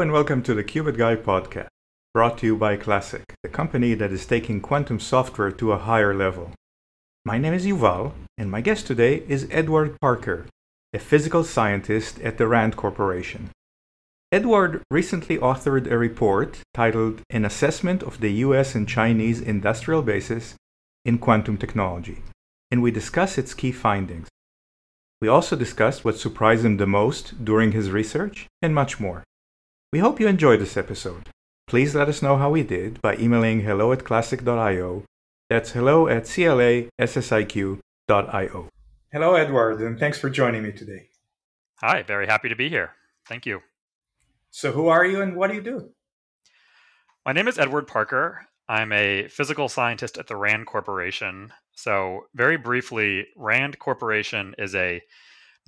And welcome to the Qubit Guy podcast, brought to you by Classiq, the company that is taking quantum software to a higher level. My name is Yuval, and my guest today is Edward Parker, a physical scientist at the RAND Corporation. Edward recently authored a report titled An Assessment of the US and Chinese Industrial Bases in Quantum Technology, and we discuss its key findings. We also discussed what surprised him the most during his research and much more. We hope you enjoyed this episode. Please let us know how we did by emailing hello at classiq.io. That's hello at classiq.io. Hello, Edward, and thanks for joining me today. Hi, very happy to be here. Thank you. So, who are you and what do you do? My name is Edward Parker. I'm a physical scientist at the RAND Corporation. So, very briefly, RAND Corporation is a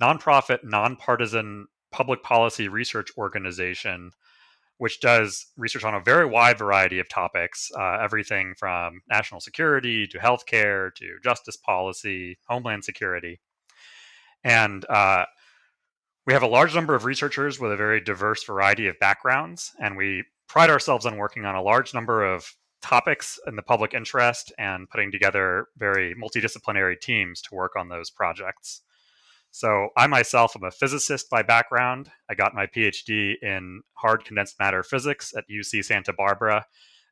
nonprofit, nonpartisan public policy research organization which does research on a very wide variety of topics uh, everything from national security to healthcare to justice policy, homeland security. And uh, we have a large number of researchers with a very diverse variety of backgrounds, and we pride ourselves on working on a large number of topics in the public interest and putting together very multidisciplinary teams to work on those projects. So, I myself am a physicist by background. I got my PhD in hard condensed matter physics at UC Santa Barbara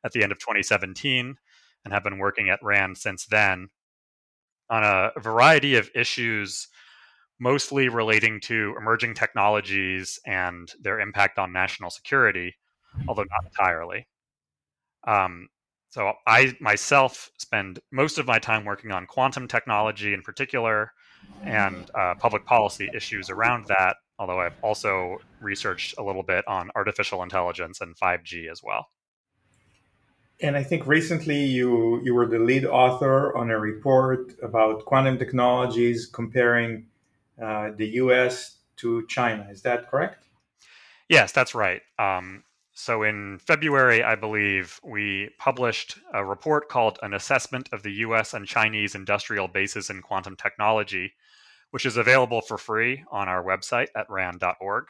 at the end of 2017 and have been working at RAND since then on a variety of issues, mostly relating to emerging technologies and their impact on national security, although not entirely. Um, so, I myself spend most of my time working on quantum technology in particular and uh, public policy issues around that. Although I've also researched a little bit on artificial intelligence and 5G as well. And I think recently you you were the lead author on a report about quantum technologies comparing uh, the U.S. to China. Is that correct? Yes, that's right. Um, so in February, I believe, we published a report called An Assessment of the US and Chinese Industrial Bases in Quantum Technology, which is available for free on our website at rand.org.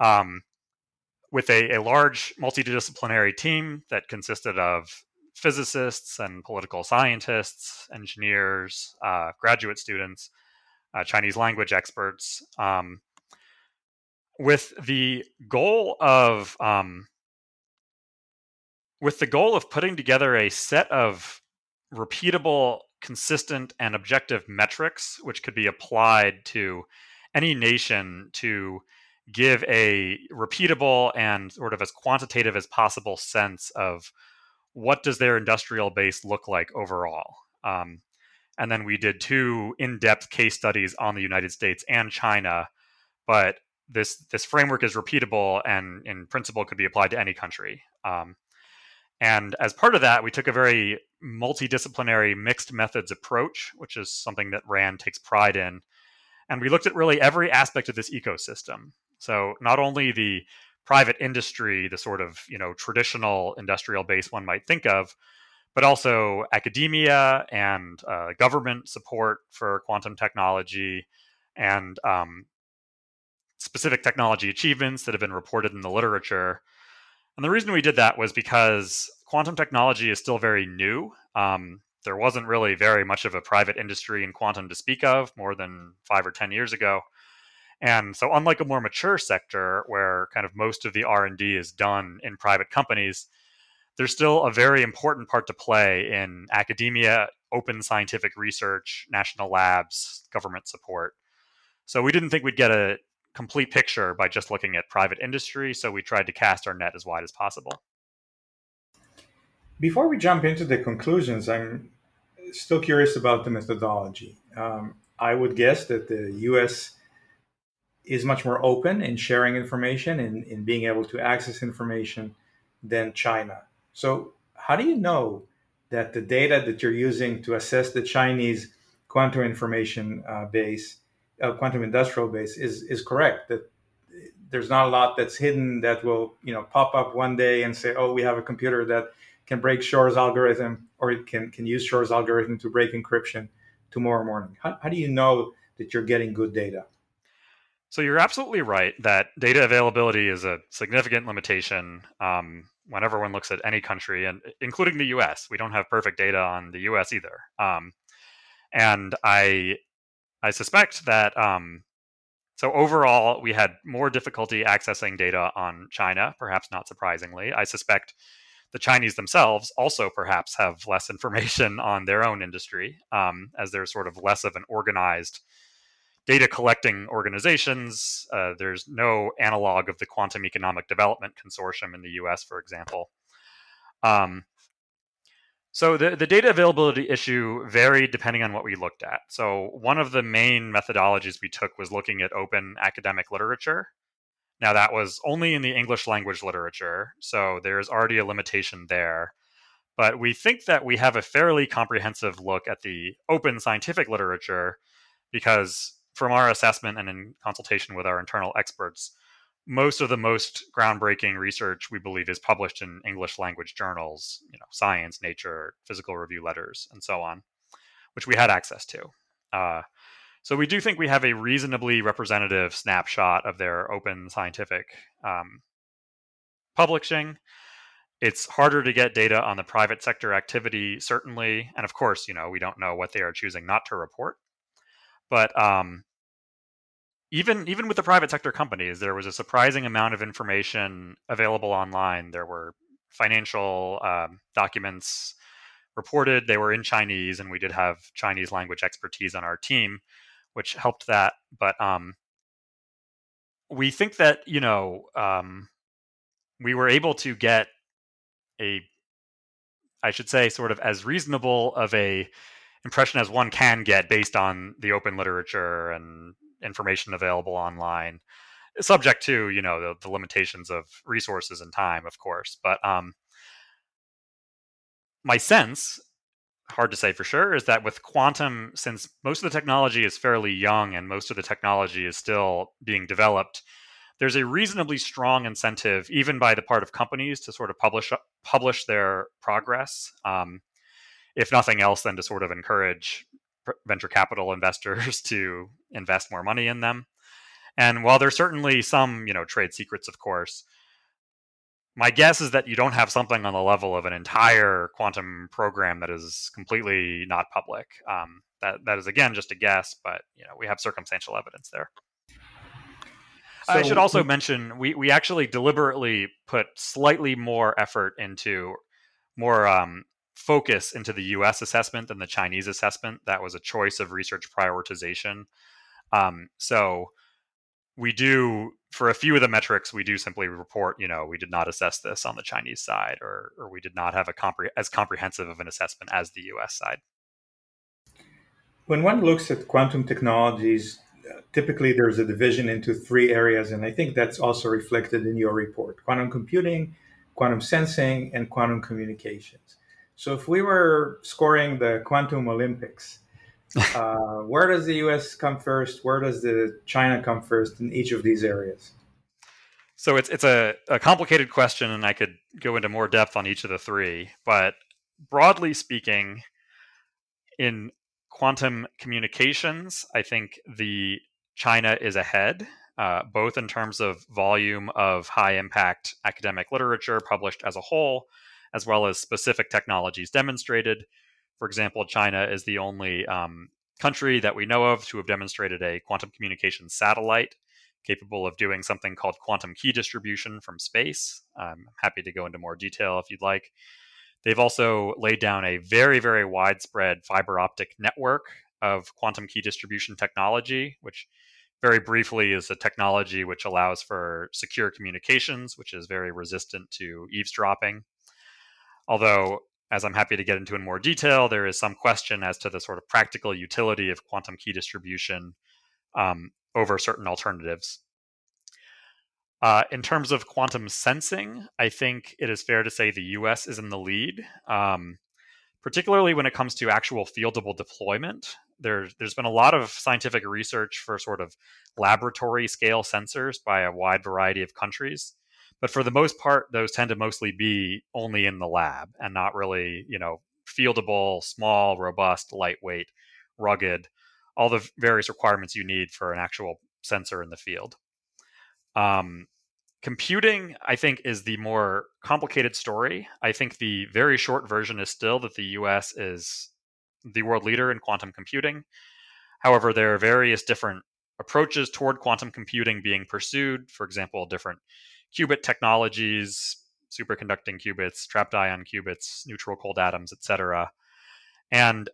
Um, with a, a large multidisciplinary team that consisted of physicists and political scientists, engineers, uh, graduate students, uh, Chinese language experts, um, with the goal of um, with the goal of putting together a set of repeatable, consistent, and objective metrics which could be applied to any nation to give a repeatable and sort of as quantitative as possible sense of what does their industrial base look like overall. Um, and then we did two in-depth case studies on the United States and China, but this this framework is repeatable and in principle could be applied to any country. Um, and as part of that, we took a very multidisciplinary mixed methods approach, which is something that RAND takes pride in. And we looked at really every aspect of this ecosystem. So not only the private industry, the sort of you know traditional industrial base one might think of, but also academia and uh, government support for quantum technology, and um, specific technology achievements that have been reported in the literature. And the reason we did that was because quantum technology is still very new. Um, there wasn't really very much of a private industry in quantum to speak of more than five or 10 years ago. And so unlike a more mature sector where kind of most of the R&D is done in private companies, there's still a very important part to play in academia, open scientific research, national labs, government support. So we didn't think we'd get a complete picture by just looking at private industry. So we tried to cast our net as wide as possible. Before we jump into the conclusions, I'm still curious about the methodology. Um, I would guess that the US is much more open in sharing information and in being able to access information than China. So, how do you know that the data that you're using to assess the Chinese quantum information uh, base uh, quantum industrial base is is correct that there's not a lot that's hidden that will you know pop up one day and say oh we have a computer that can break Shor's algorithm or it can can use Shor's algorithm to break encryption tomorrow morning how, how do you know that you're getting good data So you're absolutely right that data availability is a significant limitation um, when everyone looks at any country, and including the U.S. We don't have perfect data on the U.S. either, um, and I I suspect that um, so overall we had more difficulty accessing data on China, perhaps not surprisingly. I suspect the Chinese themselves also perhaps have less information on their own industry, um, as they're sort of less of an organized data collecting organizations. Uh, there's no analog of the Quantum Economic Development Consortium in the US, for example. Um, so the, the data availability issue varied depending on what we looked at. So one of the main methodologies we took was looking at open academic literature. Now that was only in the English language literature, so there's already a limitation there. But we think that we have a fairly comprehensive look at the open scientific literature because from our assessment and in consultation with our internal experts, most of the most groundbreaking research we believe is published in English language journals, you know, Science, Nature, Physical Review Letters, and so on, which we had access to. Uh, so we do think we have a reasonably representative snapshot of their open scientific um, publishing. It's harder to get data on the private sector activity, certainly, and of course, you know, we don't know what they are choosing not to report. But um, even even with the private sector companies, there was a surprising amount of information available online. There were financial um, documents reported. They were in Chinese, and we did have Chinese language expertise on our team, which helped that. But um, we think that you know um, we were able to get a, I should say, sort of as reasonable of a impression as one can get based on the open literature and information available online subject to you know the, the limitations of resources and time of course but um my sense hard to say for sure is that with quantum since most of the technology is fairly young and most of the technology is still being developed there's a reasonably strong incentive even by the part of companies to sort of publish publish their progress um, if nothing else, than to sort of encourage venture capital investors to invest more money in them. And while there's certainly some, you know, trade secrets, of course, my guess is that you don't have something on the level of an entire quantum program that is completely not public. Um, that that is again just a guess, but you know we have circumstantial evidence there. So, I should also mention we we actually deliberately put slightly more effort into more um, focus into the US assessment than the Chinese assessment. That was a choice of research prioritization. Um, so we do, for a few of the metrics, we do simply report, you know, we did not assess this on the Chinese side, or, or we did not have a compre- as comprehensive of an assessment as the US side. When one looks at quantum technologies, typically there's a division into three areas, and I think that's also reflected in your report quantum computing, quantum sensing, and quantum communications. So if we were scoring the quantum Olympics, uh, where does the U.S. come first? Where does the China come first in each of these areas? So it's it's a, a complicated question, and I could go into more depth on each of the three. But broadly speaking, in quantum communications, I think the China is ahead, uh, both in terms of volume of high impact academic literature published as a whole, as well as specific technologies demonstrated. For example, China is the only um, country that we know of to have demonstrated a quantum communication satellite capable of doing something called quantum key distribution from space. I'm happy to go into more detail if you'd like. They've also laid down a very, very widespread fiber optic network of quantum key distribution technology, which very briefly is a technology which allows for secure communications, which is very resistant to eavesdropping. Although, as I'm happy to get into in more detail, there is some question as to the sort of practical utility of quantum key distribution um, over certain alternatives. Uh, in terms of quantum sensing, I think it is fair to say the US is in the lead, um, particularly when it comes to actual fieldable deployment. There, there's been a lot of scientific research for sort of laboratory scale sensors by a wide variety of countries but for the most part those tend to mostly be only in the lab and not really you know fieldable small robust lightweight rugged all the various requirements you need for an actual sensor in the field. Um, computing, I think, is the more complicated story. I think the very short version is still that the US is the world leader in quantum computing. However, there are various different approaches toward quantum computing being pursued. For example, different qubit technologies, superconducting qubits, trapped ion qubits, neutral cold atoms, etc. And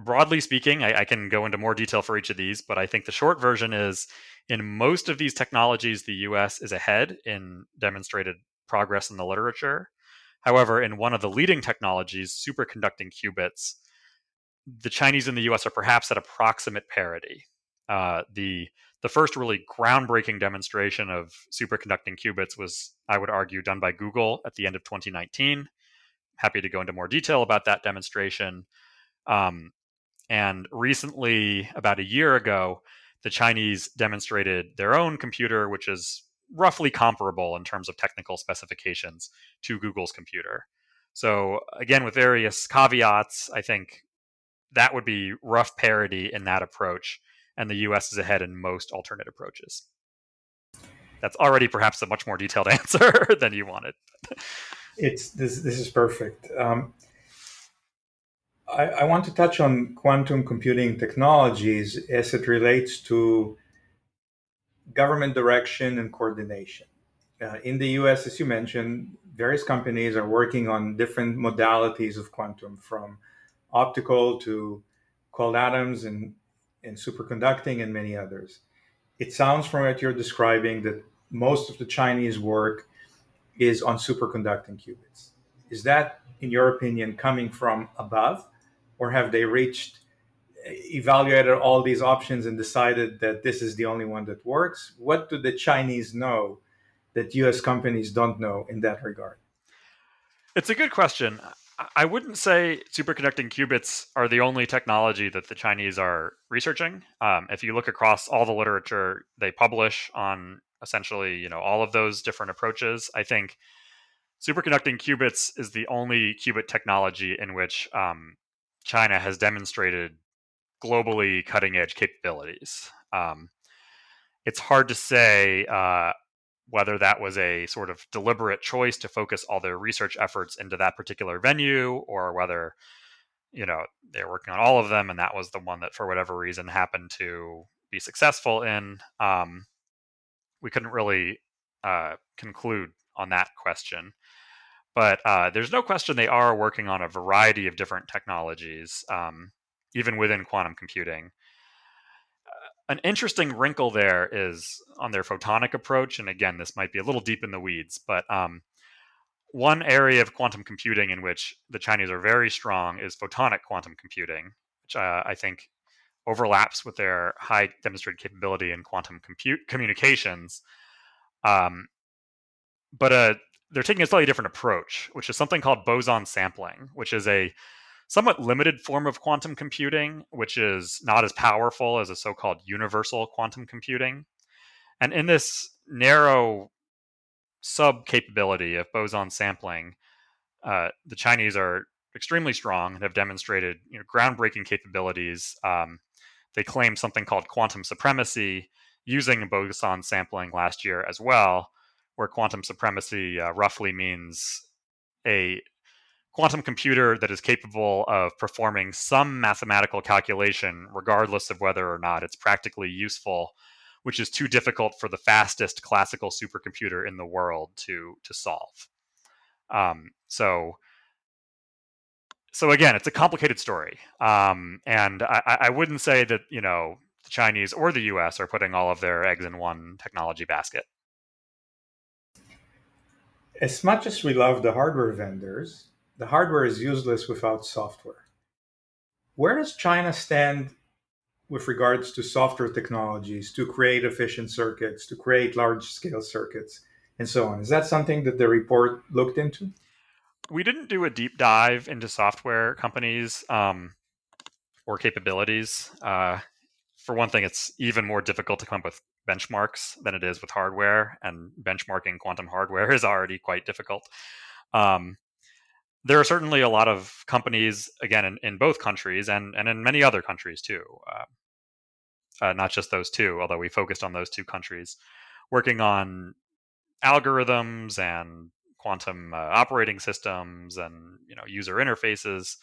broadly speaking, I, I, can go into more detail for each of these, but I think the short version is in most of these technologies, the US is ahead in demonstrated progress in the literature. However, in one of the leading technologies, superconducting qubits, the Chinese and the US are perhaps at approximate parity. Uh, the the first really groundbreaking demonstration of superconducting qubits was, I would argue, done by Google at the end of 2019. Happy to go into more detail about that demonstration. Um, and recently, about a year ago, the Chinese demonstrated their own computer, which is roughly comparable in terms of technical specifications to Google's computer. So, again, with various caveats, I think that would be rough parity in that approach, and the US is ahead in most alternate approaches. That's already perhaps a much more detailed answer than you wanted. it's this. This is perfect. Um, I, I, want to touch on quantum computing technologies as it relates to government direction and coordination. Uh, in the US, as you mentioned, various companies are working on different modalities of quantum, from optical to cold atoms and, and superconducting and many others. It sounds from what you're describing that most of the Chinese work is on superconducting qubits. Is that, in your opinion, coming from above? or have they reached evaluated all these options and decided that this is the only one that works what do the chinese know that us companies don't know in that regard it's a good question i wouldn't say superconducting qubits are the only technology that the chinese are researching um, if you look across all the literature they publish on essentially you know all of those different approaches i think superconducting qubits is the only qubit technology in which um, China has demonstrated globally cutting edge capabilities. Um, it's hard to say uh, whether that was a sort of deliberate choice to focus all their research efforts into that particular venue or whether you know they're working on all of them and that was the one that for whatever reason happened to be successful in um, we couldn't really uh, conclude on that question but uh, there's no question they are working on a variety of different technologies, um, even within quantum computing. Uh, an interesting wrinkle there is on their photonic approach, and again, this might be a little deep in the weeds, but um, one area of quantum computing in which the Chinese are very strong is photonic quantum computing, which uh, I think overlaps with their high demonstrated capability in quantum compute communications. Um, but a they're taking a slightly different approach, which is something called boson sampling, which is a somewhat limited form of quantum computing, which is not as powerful as a so called universal quantum computing. And in this narrow sub capability of boson sampling, uh, the Chinese are extremely strong and have demonstrated you know, groundbreaking capabilities. Um, they claim something called quantum supremacy using boson sampling last year as well where quantum supremacy uh, roughly means a quantum computer that is capable of performing some mathematical calculation, regardless of whether or not it's practically useful, which is too difficult for the fastest classical supercomputer in the world to to solve. Um, so. So again, it's a complicated story, um, and I, I wouldn't say that you know the Chinese or the U.S. are putting all of their eggs in one technology basket as much as we love the hardware vendors, the hardware is useless without software. Where does China stand with regards to software technologies to create efficient circuits, to create large scale circuits, and so on? Is that something that the report looked into? We didn't do a deep dive into software companies um, or capabilities. Uh, for one thing, it's even more difficult to come up with benchmarks than it is with hardware, and benchmarking quantum hardware is already quite difficult. Um, there are certainly a lot of companies, again, in, in both countries and, and in many other countries too. Uh, uh, not just those two, although we focused on those two countries, working on algorithms and quantum uh, operating systems and you know user interfaces.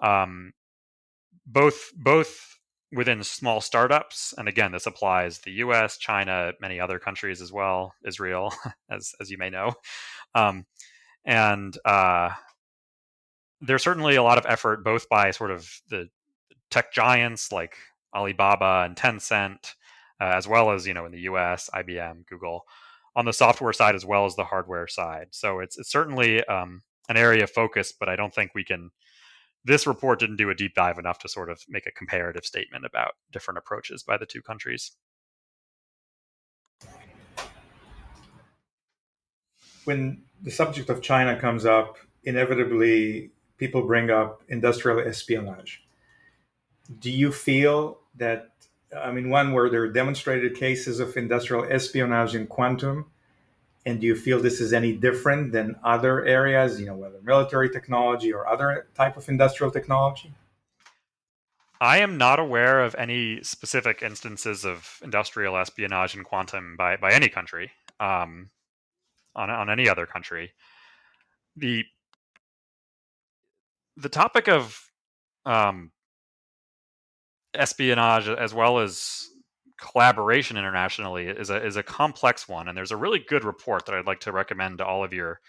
Um, both both within small startups, and again, this applies the U.S., China, many other countries as well, Israel, as as you may know, um, and uh, there's certainly a lot of effort both by sort of the tech giants like Alibaba and Tencent, uh, as well as you know in the U.S., IBM, Google, on the software side as well as the hardware side. So it's it's certainly um, an area of focus, but I don't think we can. This report didn't do a deep dive enough to sort of make a comparative statement about different approaches by the two countries. When the subject of China comes up, inevitably people bring up industrial espionage. Do you feel that, I mean, one, where there are demonstrated cases of industrial espionage in quantum? And do you feel this is any different than other areas, you know, whether military technology or other type of industrial technology? I am not aware of any specific instances of industrial espionage in quantum by, by any country, um, on, on any other country. The the topic of um, espionage as well as collaboration internationally is a is a complex one, and there's a really good report that I'd like to recommend to all of your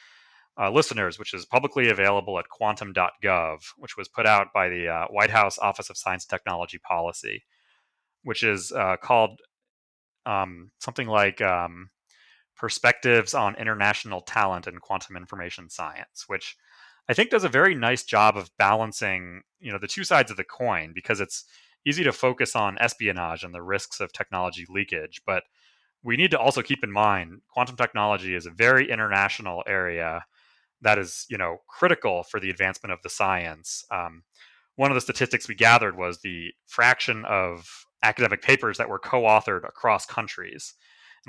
uh, listeners, which is publicly available at quantum.gov, which was put out by the uh, White House Office of Science and Technology Policy, which is uh, called um, something like um, Perspectives on International Talent in Quantum Information Science, which I think does a very nice job of balancing, you know, the two sides of the coin because it's easy to focus on espionage and the risks of technology leakage, but we need to also keep in mind quantum technology is a very international area that is, you know, critical for the advancement of the science. Um, one of the statistics we gathered was the fraction of academic papers that were co-authored across countries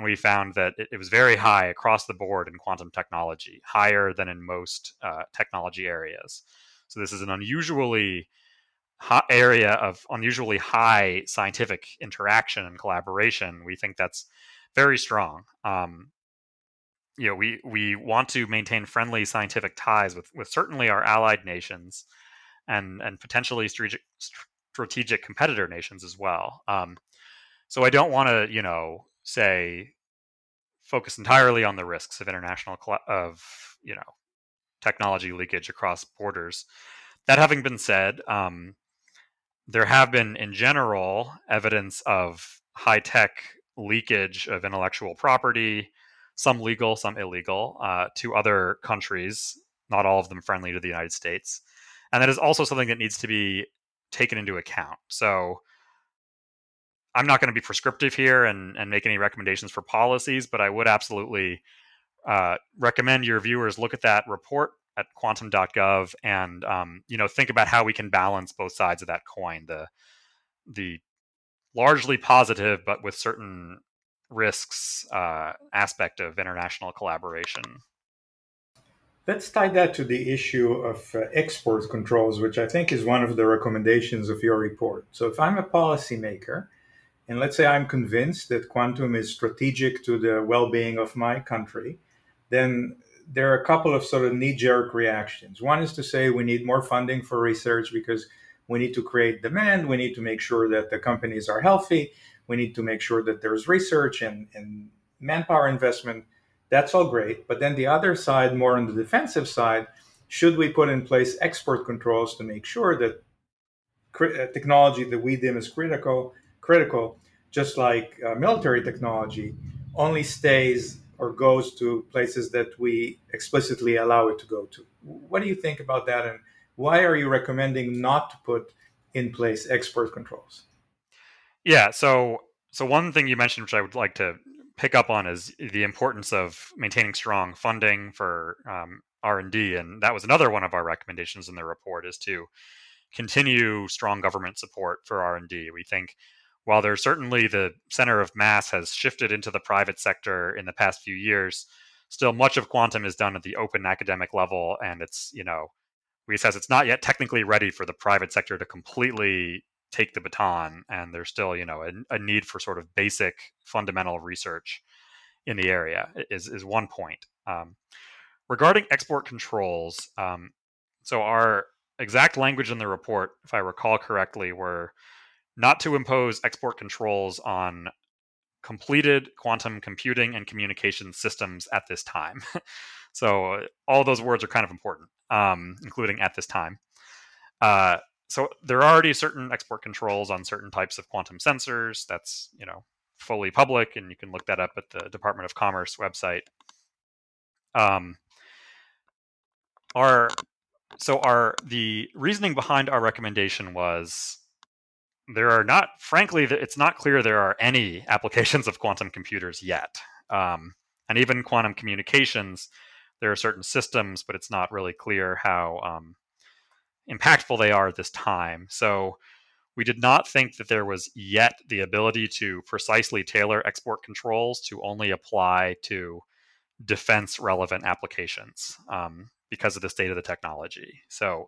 we found that it, it, was very high across the board in quantum technology, higher than in most uh, technology areas. So this is an unusually area of unusually high scientific interaction and collaboration. We think that's very strong. Um, you know, we we want to maintain friendly scientific ties with with certainly our allied nations, and and potentially strategic strategic competitor nations as well. Um, so I don't want to, you know, say focus entirely on the risks of international of you know technology leakage across borders. That having been said, um, there have been in general evidence of high tech leakage of intellectual property, some legal, some illegal, uh, to other countries, not all of them friendly to the United States. And that is also something that needs to be taken into account. So I'm not going to be prescriptive here and, and make any recommendations for policies, but I would absolutely uh, recommend your viewers look at that report at quantum.gov and um, you know think about how we can balance both sides of that coin the the largely positive but with certain risks uh, aspect of international collaboration. Let's tie that to the issue of uh, export controls, which I think is one of the recommendations of your report. So, if I'm a policymaker and let's say I'm convinced that quantum is strategic to the well being of my country, then there are a couple of sort of knee jerk reactions. One is to say we need more funding for research because we need to create demand, we need to make sure that the companies are healthy, we need to make sure that there's research and, and manpower investment. That's all great. But then the other side, more on the defensive side, should we put in place export controls to make sure that technology that we deem as critical critical, just like uh, military technology, only stays or goes to places that we explicitly allow it to go to. What do you think about that, and why are you recommending not to put in place export controls? Yeah, so so one thing you mentioned, which I would like to pick up on, is the importance of maintaining strong funding for um, R and D, and that was another one of our recommendations in the report is to continue strong government support for R and D. We think while there's certainly the center of mass has shifted into the private sector in the past few years, still much of quantum is done at the open academic level, and it's you know we says it's not yet technically ready for the private sector to completely take the baton, and there's still you know a, a need for sort of basic fundamental research in the area is is one point. Um, regarding export controls, um, so our exact language in the report, if I recall correctly, were not to impose export controls on completed quantum computing and communication systems at this time. so all those words are kind of important, um, including at this time. Uh, so there are already certain export controls on certain types of quantum sensors. That's you know fully public, and you can look that up at the Department of Commerce website. Um, our so our the reasoning behind our recommendation was there are not frankly it's not clear there are any applications of quantum computers yet um, and even quantum communications there are certain systems but it's not really clear how um, impactful they are at this time so we did not think that there was yet the ability to precisely tailor export controls to only apply to defense relevant applications um, because of the state of the technology. So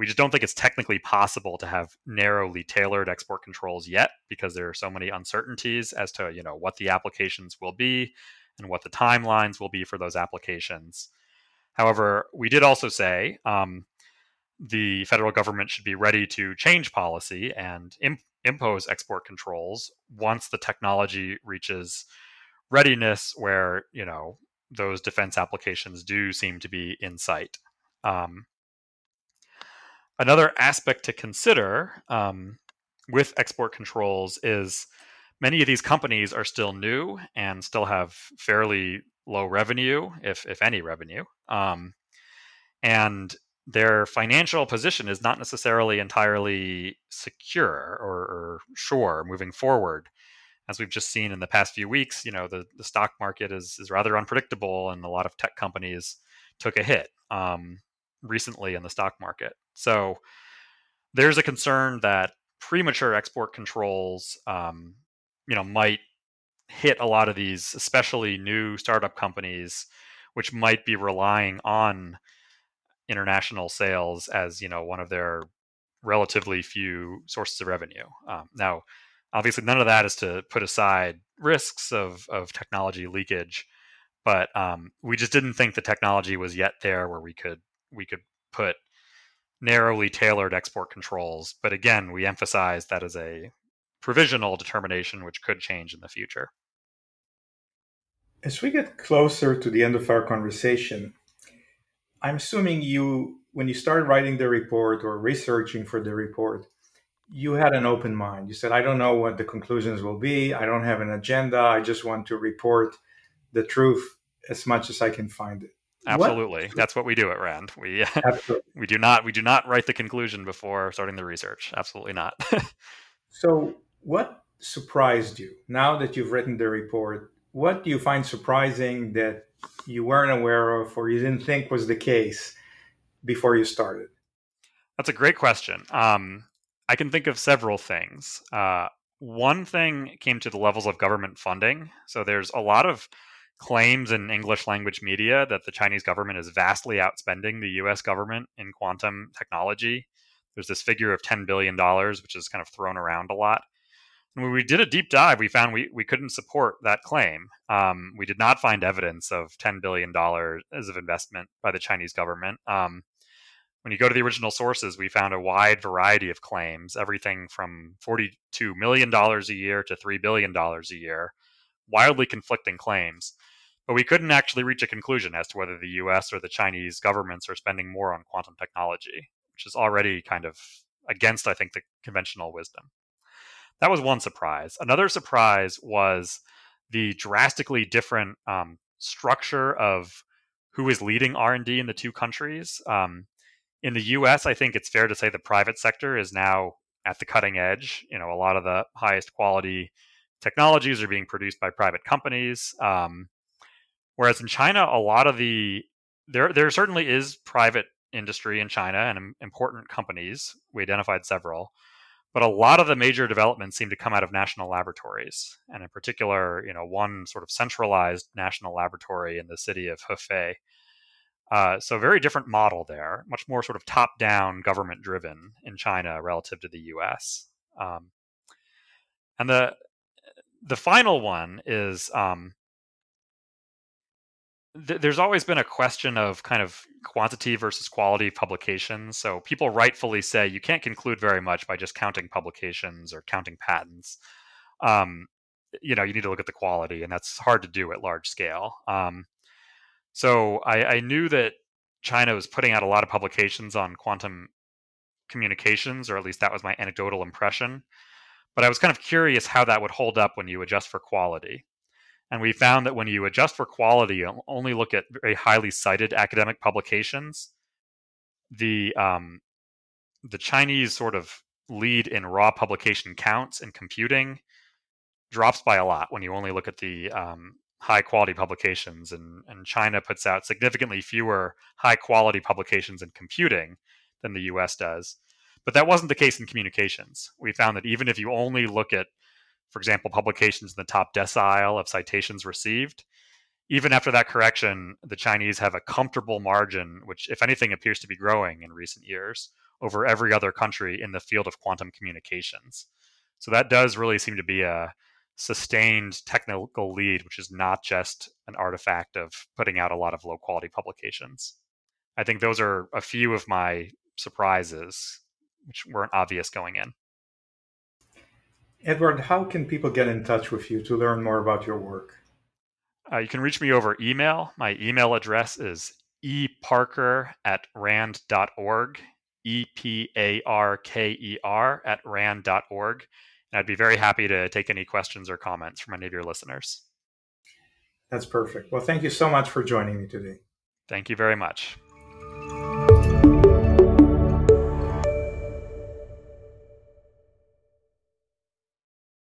we just don't think it's technically possible to have narrowly tailored export controls yet because there are so many uncertainties as to you know what the applications will be and what the timelines will be for those applications. However, we did also say um, the federal government should be ready to change policy and imp- impose export controls once the technology reaches readiness where you know those defense applications do seem to be in sight. Um, another aspect to consider um, with export controls is many of these companies are still new and still have fairly low revenue, if if any revenue, um, and their financial position is not necessarily entirely secure or, or sure moving forward. As we've just seen in the past few weeks, you know, the, the stock market is, is rather unpredictable and a lot of tech companies took a hit um, recently in the stock market. So there's a concern that premature export controls, um, you know, might hit a lot of these, especially new startup companies, which might be relying on international sales as, you know, one of their relatively few sources of revenue. Um, now, obviously none of that is to put aside risks of of technology leakage but um, we just didn't think the technology was yet there where we could we could put narrowly tailored export controls but again we emphasize that as a provisional determination which could change in the future as we get closer to the end of our conversation i'm assuming you when you started writing the report or researching for the report you had an open mind. You said, I don't know what the conclusions will be. I don't have an agenda. I just want to report the truth as much as I can find it. Absolutely. What? That's what we do at Rand. We we do not we do not write the conclusion before starting the research. Absolutely not. so, what surprised you now that you've written the report? What do you find surprising that you weren't aware of or you didn't think was the case before you started? That's a great question. Um, I can think of several things. Uh, one thing came to the levels of government funding. So there's a lot of claims in English language media that the Chinese government is vastly outspending the US government in quantum technology. There's this figure of $10 billion, which is kind of thrown around a lot. And when we did a deep dive, we found we, we couldn't support that claim. Um, we did not find evidence of $10 billion of investment by the Chinese government. Um, when you go to the original sources, we found a wide variety of claims, everything from $42 million a year to $3 billion a year, wildly conflicting claims. But we couldn't actually reach a conclusion as to whether the US or the Chinese governments are spending more on quantum technology, which is already kind of against, I think, the conventional wisdom. That was one surprise. Another surprise was the drastically different um, structure of who is leading R&D in the two countries. Um, in the US, I think it's fair to say the private sector is now at the cutting edge. You know, a lot of the highest quality technologies are being produced by private companies. Um, whereas in China, a lot of the there there certainly is private industry in China and important companies. We identified several, but a lot of the major developments seem to come out of national laboratories, and in particular, you know, one sort of centralized national laboratory in the city of Hefei uh, so very different model there, much more sort of top-down, government-driven in China relative to the U.S. Um, and the the final one is um, th- there's always been a question of kind of quantity versus quality of publications. So people rightfully say you can't conclude very much by just counting publications or counting patents. Um, you know, you need to look at the quality, and that's hard to do at large scale. Um, so I, I knew that China was putting out a lot of publications on quantum communications, or at least that was my anecdotal impression. But I was kind of curious how that would hold up when you adjust for quality. And we found that when you adjust for quality, you only look at very highly cited academic publications. The um, the Chinese sort of lead in raw publication counts in computing drops by a lot when you only look at the um, high quality publications, and, and China puts out significantly fewer high quality publications in computing than the US does. But that wasn't the case in communications. We found that even if you only look at, for example, publications in the top decile of citations received, even after that correction, the Chinese have a comfortable margin, which, if anything, appears to be growing in recent years over every other country in the field of quantum communications. So that does really seem to be a sustained technical lead, which is not just an artifact of putting out a lot of low quality publications. I think those are a few of my surprises, which weren't obvious going in. Edward, how can people get in touch with you to learn more about your work? Uh, you can reach me over email. My email address is eparker at rand.org, E P A R K E R at rand.org. And I'd be very happy to take any questions or comments from any of your listeners. That's perfect. Well, thank you so much for joining me today. Thank you very much.